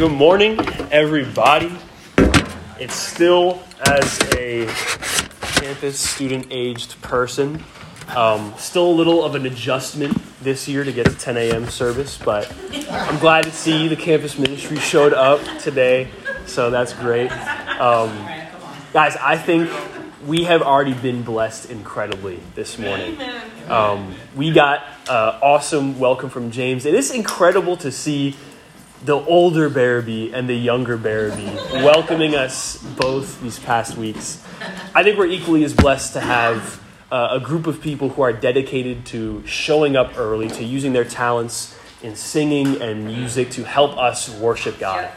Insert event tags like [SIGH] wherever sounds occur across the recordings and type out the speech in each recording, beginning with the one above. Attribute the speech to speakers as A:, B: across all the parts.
A: Good morning, everybody. It's still, as a campus student aged person, um, still a little of an adjustment this year to get to 10 a.m. service, but I'm glad to see the campus ministry showed up today, so that's great. Um, guys, I think we have already been blessed incredibly this morning. Um, we got uh, awesome welcome from James. It is incredible to see the older Barabee and the younger Barabee welcoming us both these past weeks. I think we're equally as blessed to have uh, a group of people who are dedicated to showing up early, to using their talents in singing and music to help us worship God.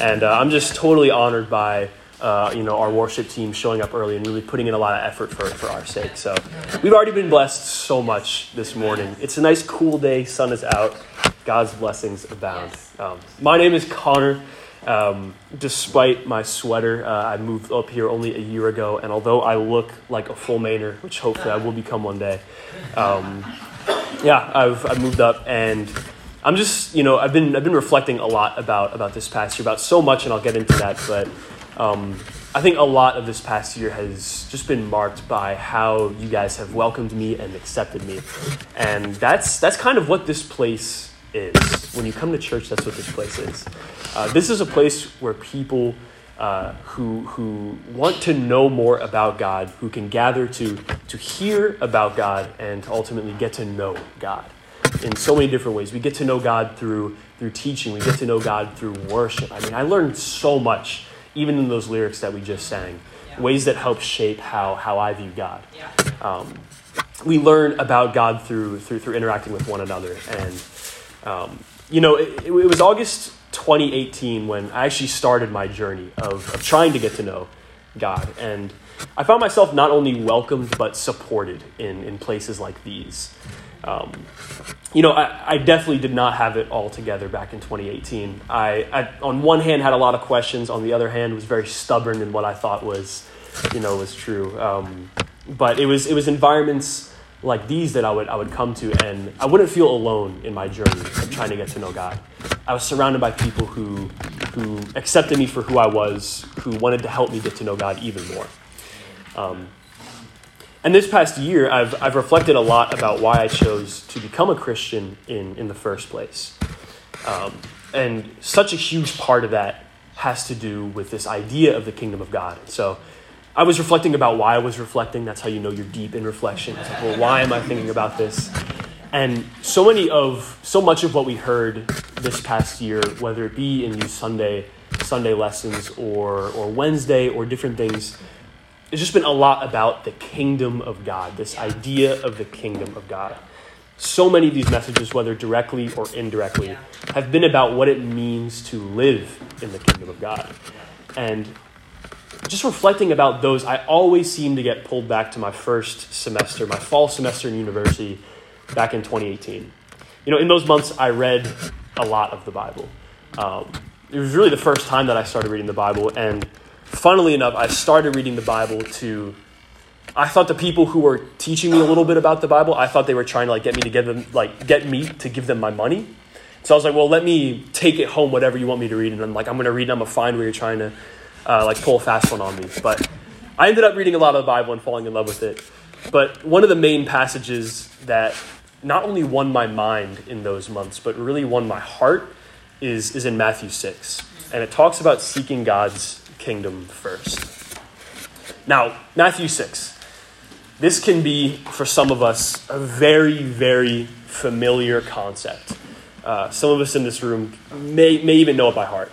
A: And uh, I'm just totally honored by uh, you know, our worship team showing up early and really putting in a lot of effort for, for our sake. So we've already been blessed so much this morning. It's a nice, cool day. Sun is out. God's blessings abound. Um, my name is Connor. Um, despite my sweater, uh, I moved up here only a year ago, and although I look like a full Mainer, which hopefully I will become one day, um, yeah, I've, I've moved up and I'm just, you know, I've been, I've been reflecting a lot about, about this past year, about so much, and I'll get into that, but um, I think a lot of this past year has just been marked by how you guys have welcomed me and accepted me. And that's, that's kind of what this place is. When you come to church, that's what this place is. Uh, this is a place where people uh, who, who want to know more about God, who can gather to, to hear about God and to ultimately get to know God in so many different ways. We get to know God through, through teaching, we get to know God through worship. I mean, I learned so much even in those lyrics that we just sang, yeah. ways that help shape how, how I view God. Yeah. Um, we learn about God through, through, through interacting with one another. And, um, you know, it, it, was August 2018 when I actually started my journey of, of trying to get to know God. And I found myself not only welcomed, but supported in, in places like these. Um, you know, I, I, definitely did not have it all together back in 2018. I, I, on one hand, had a lot of questions. On the other hand, was very stubborn in what I thought was, you know, was true. Um, but it was it was environments like these that I would I would come to, and I wouldn't feel alone in my journey of trying to get to know God. I was surrounded by people who who accepted me for who I was, who wanted to help me get to know God even more. Um, and this past year, I've, I've reflected a lot about why I chose to become a Christian in, in the first place. Um, and such a huge part of that has to do with this idea of the kingdom of God. So I was reflecting about why I was reflecting. That's how you know you're deep in reflection. It's like, well, why am I thinking about this? And so many of so much of what we heard this past year, whether it be in these Sunday Sunday lessons or or Wednesday or different things, it's just been a lot about the kingdom of God, this idea of the kingdom of God. So many of these messages, whether directly or indirectly, have been about what it means to live in the kingdom of God. And just reflecting about those, I always seem to get pulled back to my first semester, my fall semester in university back in 2018. You know, in those months, I read a lot of the Bible. Um, it was really the first time that I started reading the Bible, and funnily enough, I started reading the Bible to. I thought the people who were teaching me a little bit about the Bible, I thought they were trying to like get me to give them like get me to give them my money. So I was like, well, let me take it home, whatever you want me to read, and I'm like, I'm going to read. And I'm gonna find where you're trying to uh, like pull a fast one on me. But I ended up reading a lot of the Bible and falling in love with it. But one of the main passages that not only won my mind in those months, but really won my heart is, is in Matthew 6. And it talks about seeking God's kingdom first. Now, Matthew 6. This can be, for some of us, a very, very familiar concept. Uh, some of us in this room may, may even know it by heart.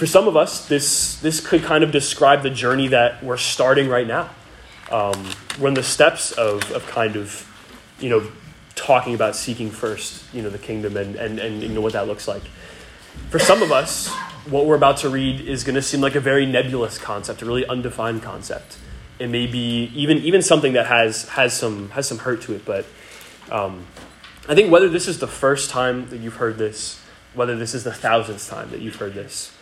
A: For some of us, this, this could kind of describe the journey that we're starting right now. Um, we're in the steps of, of kind of, you know, talking about seeking first, you know, the kingdom and, and, and you know what that looks like. For some of us, what we're about to read is going to seem like a very nebulous concept, a really undefined concept. It may be even even something that has has some has some hurt to it, but um, I think whether this is the first time that you've heard this, whether this is the thousandth time that you've heard this,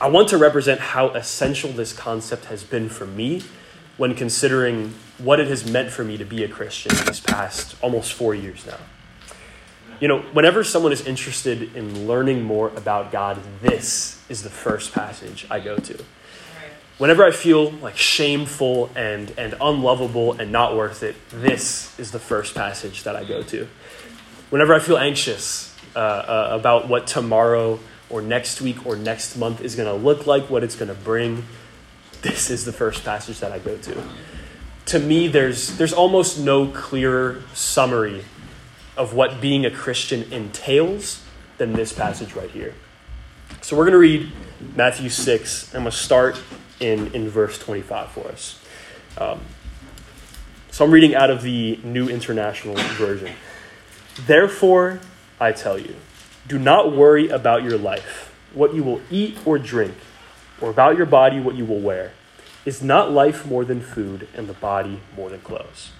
A: I want to represent how essential this concept has been for me when considering what it has meant for me to be a Christian these past almost four years now. You know, whenever someone is interested in learning more about God, this is the first passage I go to. Whenever I feel like shameful and, and unlovable and not worth it, this is the first passage that I go to. Whenever I feel anxious uh, uh, about what tomorrow or next week or next month is going to look like, what it's going to bring, this is the first passage that I go to. To me, there's, there's almost no clearer summary of what being a Christian entails than this passage right here. So we're going to read Matthew 6. I'm going to start in, in verse 25 for us. Um, so I'm reading out of the New International Version. Therefore, I tell you, do not worry about your life, what you will eat or drink, or about your body, what you will wear. Is not life more than food, and the body more than clothes?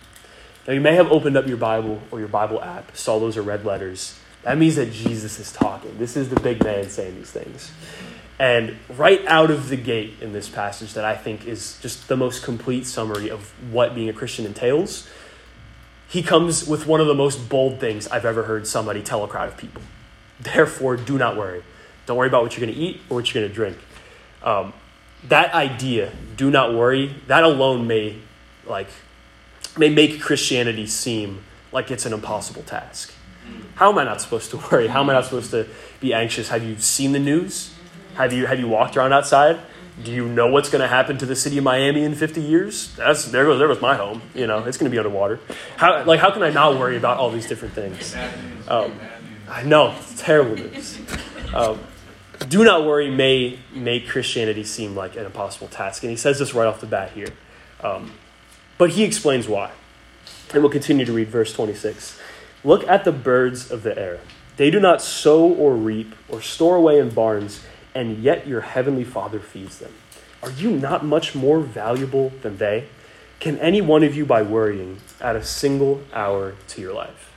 A: Now, you may have opened up your Bible or your Bible app, saw those are red letters. That means that Jesus is talking. This is the big man saying these things. And right out of the gate in this passage, that I think is just the most complete summary of what being a Christian entails, he comes with one of the most bold things I've ever heard somebody tell a crowd of people. Therefore, do not worry. Don't worry about what you're going to eat or what you're going to drink. Um, that idea, do not worry, that alone may like may make Christianity seem like it's an impossible task. How am I not supposed to [LAUGHS] worry? How am I not supposed to be anxious? Have you seen the news? Have you have you walked around outside? Do you know what's going to happen to the city of Miami in 50 years? That's there goes there was my home. You know, it's going to be underwater. How like how can I not worry about all these different things? Um, I know it's terrible news. Um, do not worry may make Christianity seem like an impossible task, and he says this right off the bat here. Um, but he explains why, and we'll continue to read verse 26. Look at the birds of the air; they do not sow or reap or store away in barns and yet your heavenly Father feeds them. Are you not much more valuable than they? Can any one of you, by worrying, add a single hour to your life?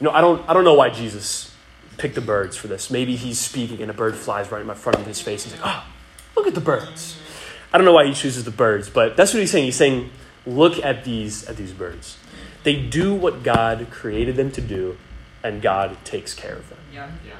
A: You know, I don't, I don't know why Jesus picked the birds for this. Maybe he's speaking and a bird flies right in my front of his face. He's like, oh, look at the birds. I don't know why he chooses the birds, but that's what he's saying. He's saying, look at these, at these birds. They do what God created them to do, and God takes care of them. Yeah. yeah.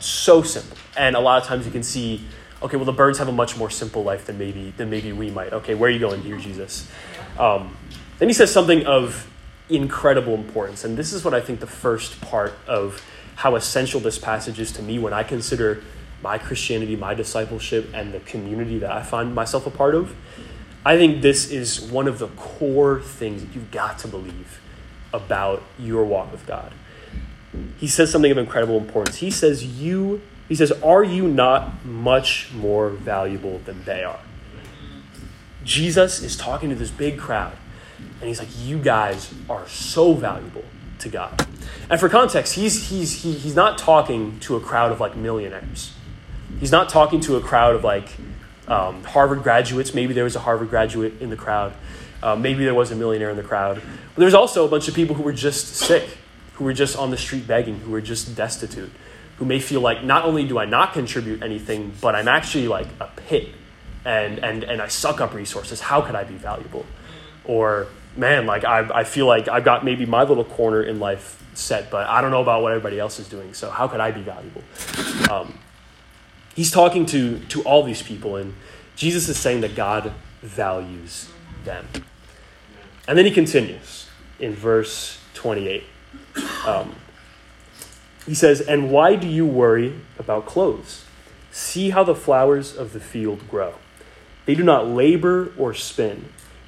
A: So simple. And a lot of times you can see, okay, well, the birds have a much more simple life than maybe, than maybe we might. Okay, where are you going here, Jesus? Um, then he says something of incredible importance. And this is what I think the first part of how essential this passage is to me when I consider my Christianity, my discipleship, and the community that I find myself a part of. I think this is one of the core things that you've got to believe about your walk with God he says something of incredible importance. He says, You, he says, Are you not much more valuable than they are? Jesus is talking to this big crowd, and he's like, You guys are so valuable to God. And for context, he's, he's, he, he's not talking to a crowd of like millionaires. He's not talking to a crowd of like um, Harvard graduates. Maybe there was a Harvard graduate in the crowd. Uh, maybe there was a millionaire in the crowd. But there's also a bunch of people who were just sick who were just on the street begging, who were just destitute, who may feel like not only do I not contribute anything, but I'm actually like a pit and, and, and I suck up resources. How could I be valuable? Or, man, like I, I feel like I've got maybe my little corner in life set, but I don't know about what everybody else is doing. So how could I be valuable? Um, he's talking to, to all these people, and Jesus is saying that God values them. And then he continues in verse 28. Um, he says, And why do you worry about clothes? See how the flowers of the field grow. They do not labor or spin.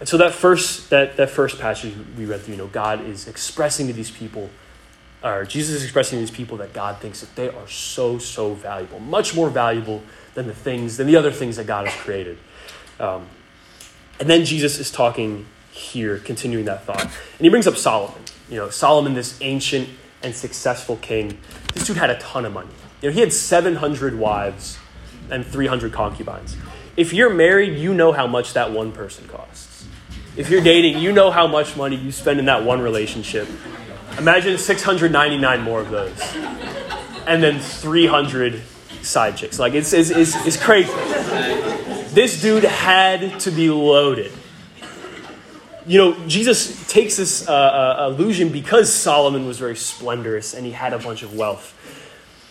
A: And so that first that, that first passage we read through, you know, God is expressing to these people, or Jesus is expressing to these people that God thinks that they are so, so valuable, much more valuable than the things, than the other things that God has created. Um, and then Jesus is talking here, continuing that thought. And he brings up Solomon. You know, Solomon, this ancient and successful king, this dude had a ton of money. You know, he had 700 wives and 300 concubines. If you're married, you know how much that one person costs. If you're dating, you know how much money you spend in that one relationship. Imagine 699 more of those. And then 300 side chicks. Like, it's, it's, it's, it's crazy. This dude had to be loaded. You know, Jesus takes this uh, uh, illusion because Solomon was very splendorous and he had a bunch of wealth.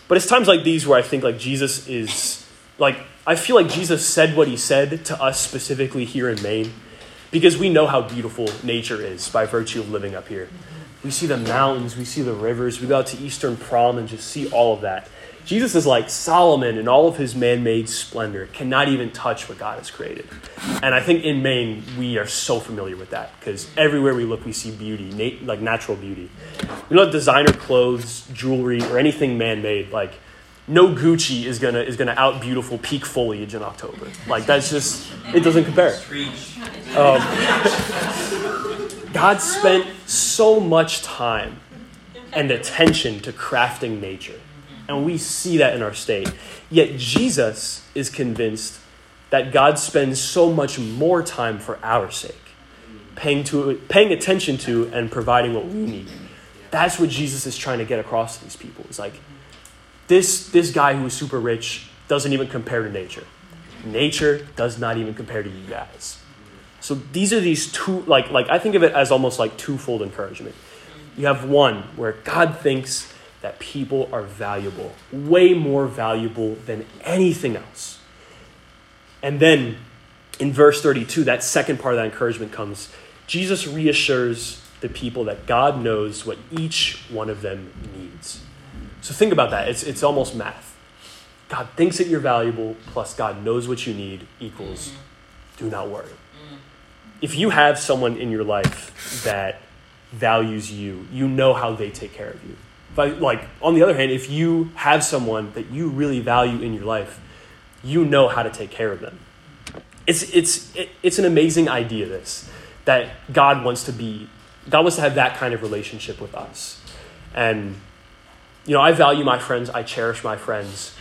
A: But it's times like these where I think like Jesus is like I feel like Jesus said what he said to us specifically here in Maine because we know how beautiful nature is by virtue of living up here. We see the mountains, we see the rivers, we go out to Eastern Prom and just see all of that. Jesus is like Solomon in all of his man made splendor, cannot even touch what God has created. And I think in Maine, we are so familiar with that because everywhere we look, we see beauty, nat- like natural beauty. We don't have designer clothes, jewelry, or anything man made. Like, no Gucci is gonna is gonna out beautiful peak foliage in October. Like that's just it doesn't compare. Um, God spent so much time and attention to crafting nature. And we see that in our state. Yet Jesus is convinced that God spends so much more time for our sake, paying, to, paying attention to and providing what we need. That's what Jesus is trying to get across to these people. It's like, this, this guy who is super rich doesn't even compare to nature. Nature does not even compare to you guys. So these are these two, like, like I think of it as almost like twofold encouragement. You have one where God thinks that people are valuable, way more valuable than anything else. And then in verse 32, that second part of that encouragement comes Jesus reassures the people that God knows what each one of them needs. So think about that. It's, it's almost math. God thinks that you're valuable, plus God knows what you need, equals do not worry. If you have someone in your life that values you, you know how they take care of you. But like on the other hand, if you have someone that you really value in your life, you know how to take care of them. It's it's it, it's an amazing idea. This that God wants to be, God wants to have that kind of relationship with us, and you know I value my friends, I cherish my friends,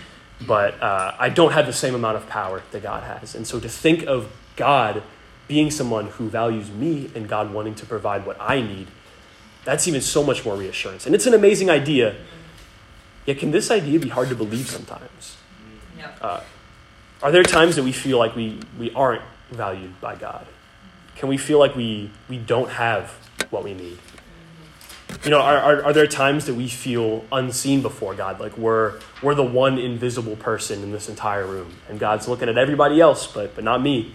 A: but uh, I don't have the same amount of power that God has, and so to think of God being someone who values me and God wanting to provide what I need that's even so much more reassurance. And it's an amazing idea. Yet, can this idea be hard to believe sometimes? Uh, are there times that we feel like we, we aren't valued by God? Can we feel like we, we don't have what we need? You know, are, are, are there times that we feel unseen before God? Like we're, we're the one invisible person in this entire room, and God's looking at everybody else, but, but not me.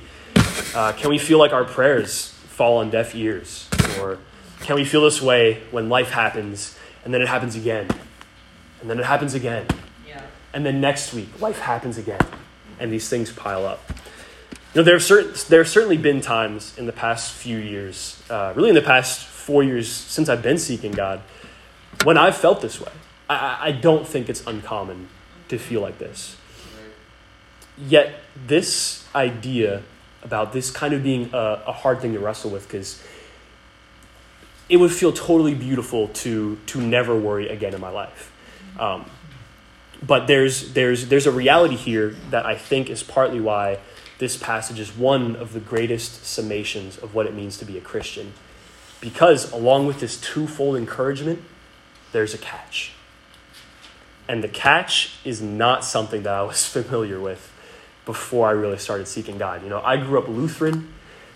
A: Uh, can we feel like our prayers fall on deaf ears? Or can we feel this way when life happens and then it happens again? And then it happens again. Yeah. And then next week, life happens again. And these things pile up. You know, there have, certain, there have certainly been times in the past few years, uh, really in the past four years since I've been seeking God, when I've felt this way. I, I don't think it's uncommon to feel like this. Yet, this idea about this kind of being a, a hard thing to wrestle with, because it would feel totally beautiful to to never worry again in my life. Um, but there's there's there's a reality here that I think is partly why this passage is one of the greatest summations of what it means to be a Christian. Because along with this twofold encouragement, there's a catch. And the catch is not something that I was [LAUGHS] familiar with before I really started seeking God. You know, I grew up Lutheran.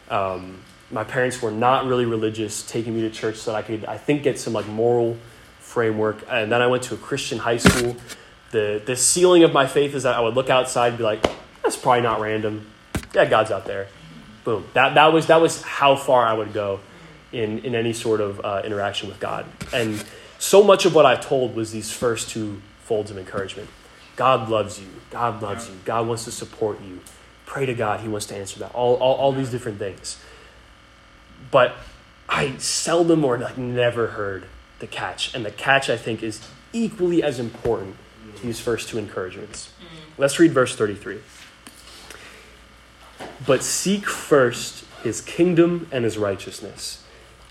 A: Um, my parents were not really religious, taking me to church so that I could, I think, get some like moral framework. And then I went to a Christian high school. The the ceiling of my faith is that I would look outside and be like, that's probably not random. Yeah, God's out there. Boom. That that was that was how far I would go in in any sort of uh, interaction with God. And so much of what I told was these first two folds of encouragement. God loves you. God loves you. God wants to support you. Pray to God. He wants to answer that. All, all, all these different things but I seldom or like never heard the catch. And the catch, I think, is equally as important to these first two encouragements. Mm-hmm. Let's read verse 33. But seek first his kingdom and his righteousness,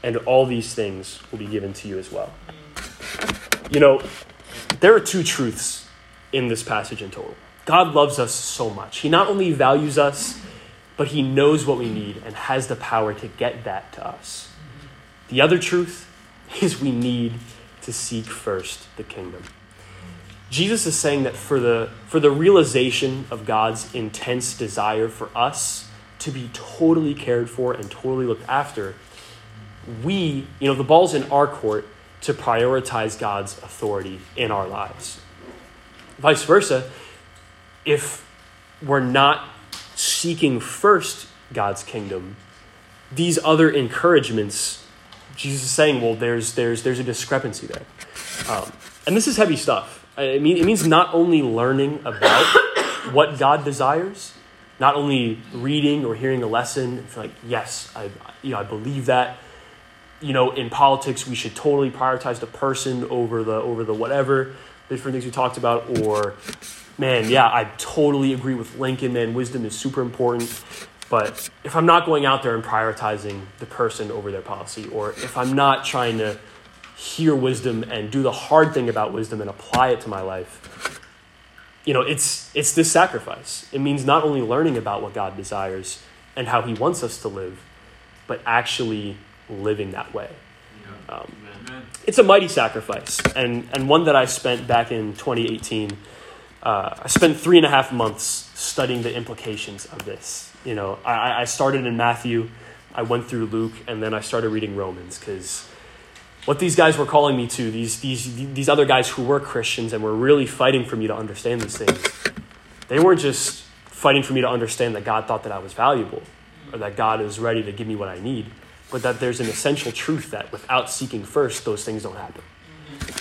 A: and all these things will be given to you as well. You know, there are two truths in this passage in total. God loves us so much. He not only values us, but He knows what we need and has the power to get that to us. The other truth is we need to seek first the kingdom. Jesus is saying that for the, for the realization of God's intense desire for us to be totally cared for and totally looked after, we, you know, the ball's in our court to prioritize God's authority in our lives. Vice versa, if we're not seeking first God's kingdom, these other encouragements, Jesus is saying, well, there's, there's, there's a discrepancy there. Um, and this is heavy stuff. I mean, it means not only learning about [COUGHS] what God desires, not only reading or hearing a lesson, and like, yes, I, you know, I believe that. You know, in politics, we should totally prioritize the person over the over the whatever different things we talked about. Or, man, yeah, I totally agree with Lincoln. Man, wisdom is super important. But if I'm not going out there and prioritizing the person over their policy, or if I'm not trying to hear wisdom and do the hard thing about wisdom and apply it to my life, you know, it's, it's this sacrifice. It means not only learning about what God desires and how He wants us to live, but actually living that way. Um, it's a mighty sacrifice, and, and one that I spent back in 2018. Uh, I spent three and a half months studying the implications of this. You know, I, I started in Matthew, I went through Luke, and then I started reading Romans because what these guys were calling me to, these, these, these other guys who were Christians and were really fighting for me to understand these things, they weren't just fighting for me to understand that God thought that I was valuable or that God is ready to give me what I need, but that there's an essential truth that without seeking first, those things don't happen.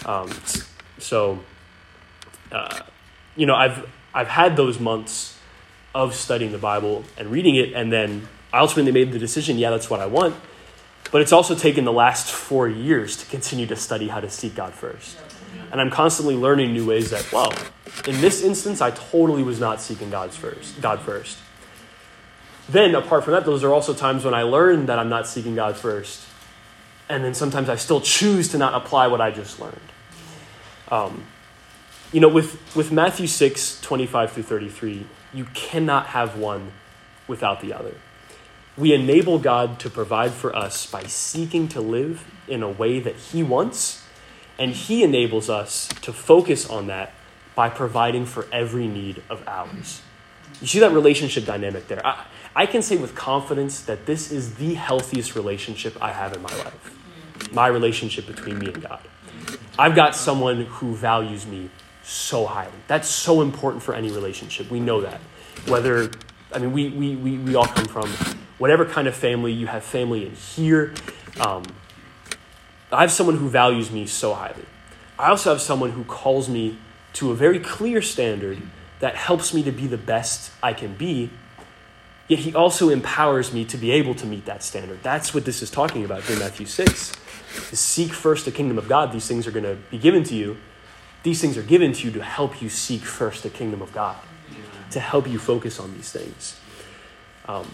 A: Um, so, uh, you know, I've, I've had those months of studying the Bible and reading it, and then I ultimately made the decision yeah, that's what I want but it's also taken the last four years to continue to study how to seek God first. And I'm constantly learning new ways that, well, in this instance, I totally was not seeking God's first, God first. Then, apart from that, those are also times when I learn that I'm not seeking God first. And then sometimes I still choose to not apply what I just learned. Um, you know, with, with Matthew 6, 25 through 33, you cannot have one without the other. We enable God to provide for us by seeking to live in a way that He wants, and He enables us to focus on that by providing for every need of ours. You see that relationship dynamic there? I, I can say with confidence that this is the healthiest relationship I have in my life my relationship between me and God. I've got someone who values me so highly. That's so important for any relationship. We know that. Whether, I mean, we, we, we, we all come from whatever kind of family you have family in here. Um, I have someone who values me so highly. I also have someone who calls me to a very clear standard that helps me to be the best I can be. Yet he also empowers me to be able to meet that standard. That's what this is talking about here in Matthew 6. To seek first the kingdom of God, these things are going to be given to you. These things are given to you to help you seek first the kingdom of God, to help you focus on these things. Um,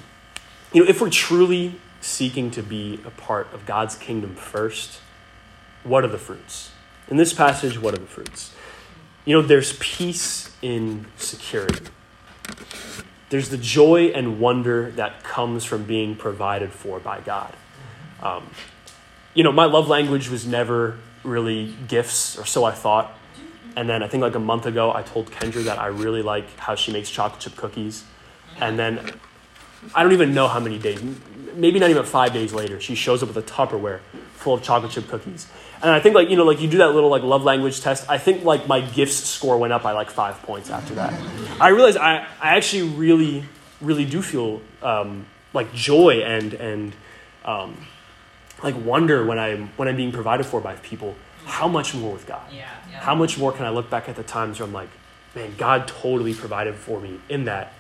A: you know, if we're truly seeking to be a part of God's kingdom first, what are the fruits? In this passage, what are the fruits? You know, there's peace in security. There's the joy and wonder that comes from being provided for by God. Um, you know, my love language was never really gifts, or so I thought. And then I think like a month ago, I told Kendra that I really like how she makes chocolate chip cookies. And then I don't even know how many days, maybe not even five days later, she shows up with a Tupperware full of chocolate chip cookies. And I think like, you know, like you do that little like love language test. I think like my gifts score went up by like five points after that. I realized I, I actually really, really do feel um, like joy and, and um, like wonder when I'm, when I'm being provided for by people. How much more with God?
B: Yeah, yeah.
A: How much more can I look back at the times where I'm like, man, God totally provided for me in that.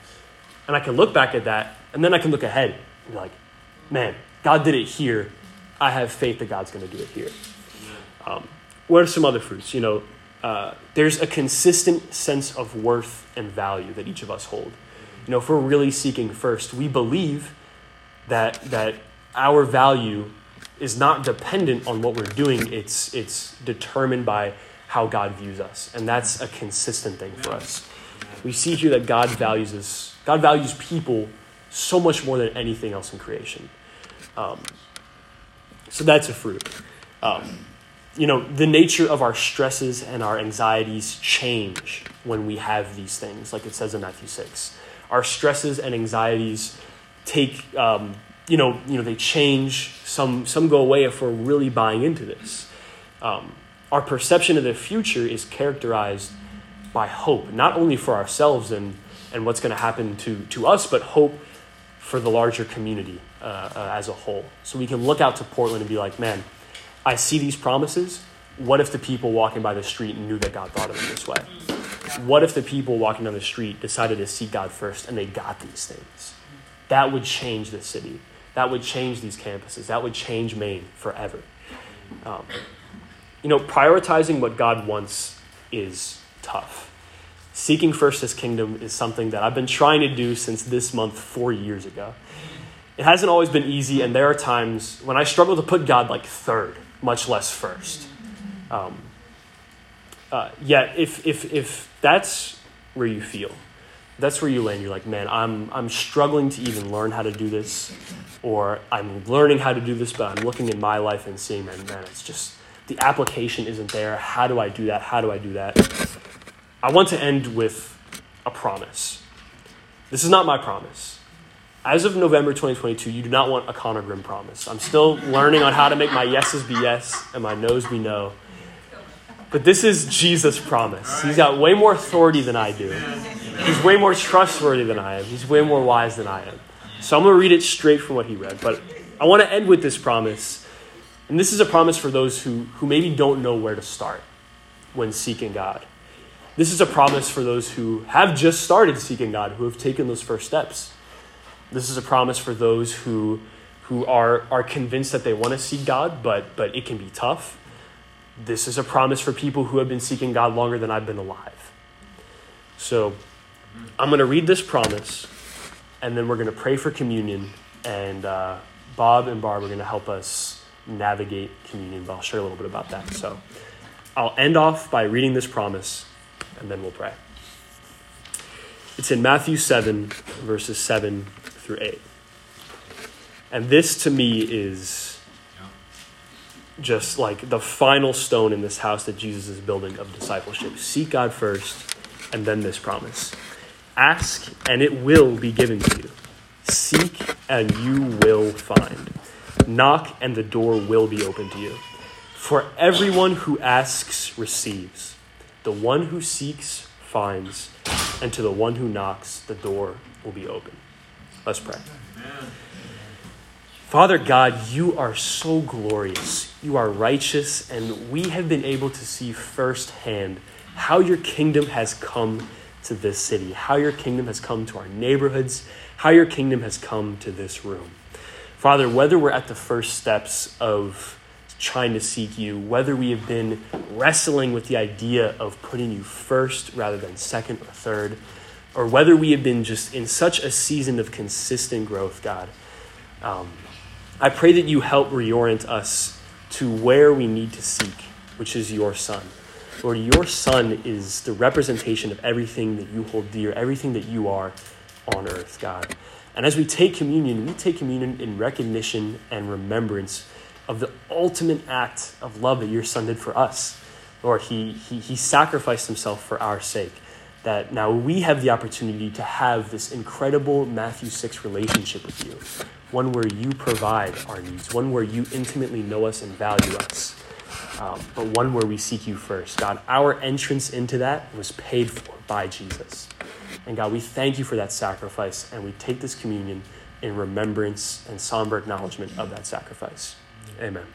A: And I can look back at that and then I can look ahead and be like, man, God did it here. I have faith that God's going to do it here. Um, what are some other fruits? You know, uh, there's a consistent sense of worth and value that each of us hold. You know, if we're really seeking first, we believe that that our value is not dependent on what we're doing. It's it's determined by how God views us. And that's a consistent thing for us. We see here that God values us, God values people so much more than anything else in creation. Um, so that's a fruit. Um, you know, the nature of our stresses and our anxieties change when we have these things, like it says in Matthew 6. Our stresses and anxieties take, um, you know, you know, they change. Some, some go away if we're really buying into this. Um, our perception of the future is characterized by hope, not only for ourselves and, and what's going to happen to, to us, but hope for the larger community as a whole. So we can look out to Portland and be like, man, I see these promises. What if the people walking by the street knew that God thought of them this way? What if the people walking down the street decided to seek God first and they got these things? That would change the city. That would change these campuses. That would change Maine forever. Um, you know, prioritizing what God wants is tough. Seeking first his kingdom is something that I've been trying to do since this month, four years ago. It hasn't always been easy, and there are times when I struggle to put God like third much less first. Um, uh, yeah, if, if, if that's where you feel, that's where you land. You're like, man, I'm, I'm struggling to even learn how to do this, or I'm learning how to do this, but I'm looking in my life and seeing, man, man, it's just the application isn't there. How do I do that? How do I do that? I want to end with a promise. This is not my promise as of November 2022, you do not want a Connor Grimm promise. I'm still learning on how to make my yeses be yes and my noes be no. But this is Jesus' promise. He's got way more authority than I do. He's way more trustworthy than I am. He's way more wise than I am. So I'm going to read it straight from what he read. But I want to end with this promise. And this is a promise for those who, who maybe don't know where to start when seeking God. This is a promise for those who have just started seeking God, who have taken those first steps. This is a promise for those who, who are, are convinced that they want to seek God, but, but it can be tough. This is a promise for people who have been seeking God longer than I've been alive. So I'm going to read this promise, and then we're going to pray for communion, and uh, Bob and Barb are going to help us navigate communion, but I'll share a little bit about that. So I'll end off by reading this promise, and then we'll pray. It's in Matthew 7, verses 7 through 8. And this to me is just like the final stone in this house that Jesus is building of discipleship. Seek God first, and then this promise Ask, and it will be given to you. Seek, and you will find. Knock, and the door will be open to you. For everyone who asks receives, the one who seeks finds, and to the one who knocks, the door will be open. Let's pray. Father God, you are so glorious. You are righteous, and we have been able to see firsthand how your kingdom has come to this city, how your kingdom has come to our neighborhoods, how your kingdom has come to this room. Father, whether we're at the first steps of trying to seek you, whether we have been wrestling with the idea of putting you first rather than second or third, or whether we have been just in such a season of consistent growth, God, um, I pray that you help reorient us to where we need to seek, which is your Son. Lord, your Son is the representation of everything that you hold dear, everything that you are on earth, God. And as we take communion, we take communion in recognition and remembrance of the ultimate act of love that your Son did for us. Lord, he, he, he sacrificed himself for our sake that now we have the opportunity to have this incredible Matthew 6 relationship with you. One where you provide our needs, one where you intimately know us and value us, um, but one where we seek you first. God, our entrance into that was paid for by Jesus. And God, we thank you for that sacrifice, and we take this communion in remembrance and somber acknowledgement of that sacrifice. Amen.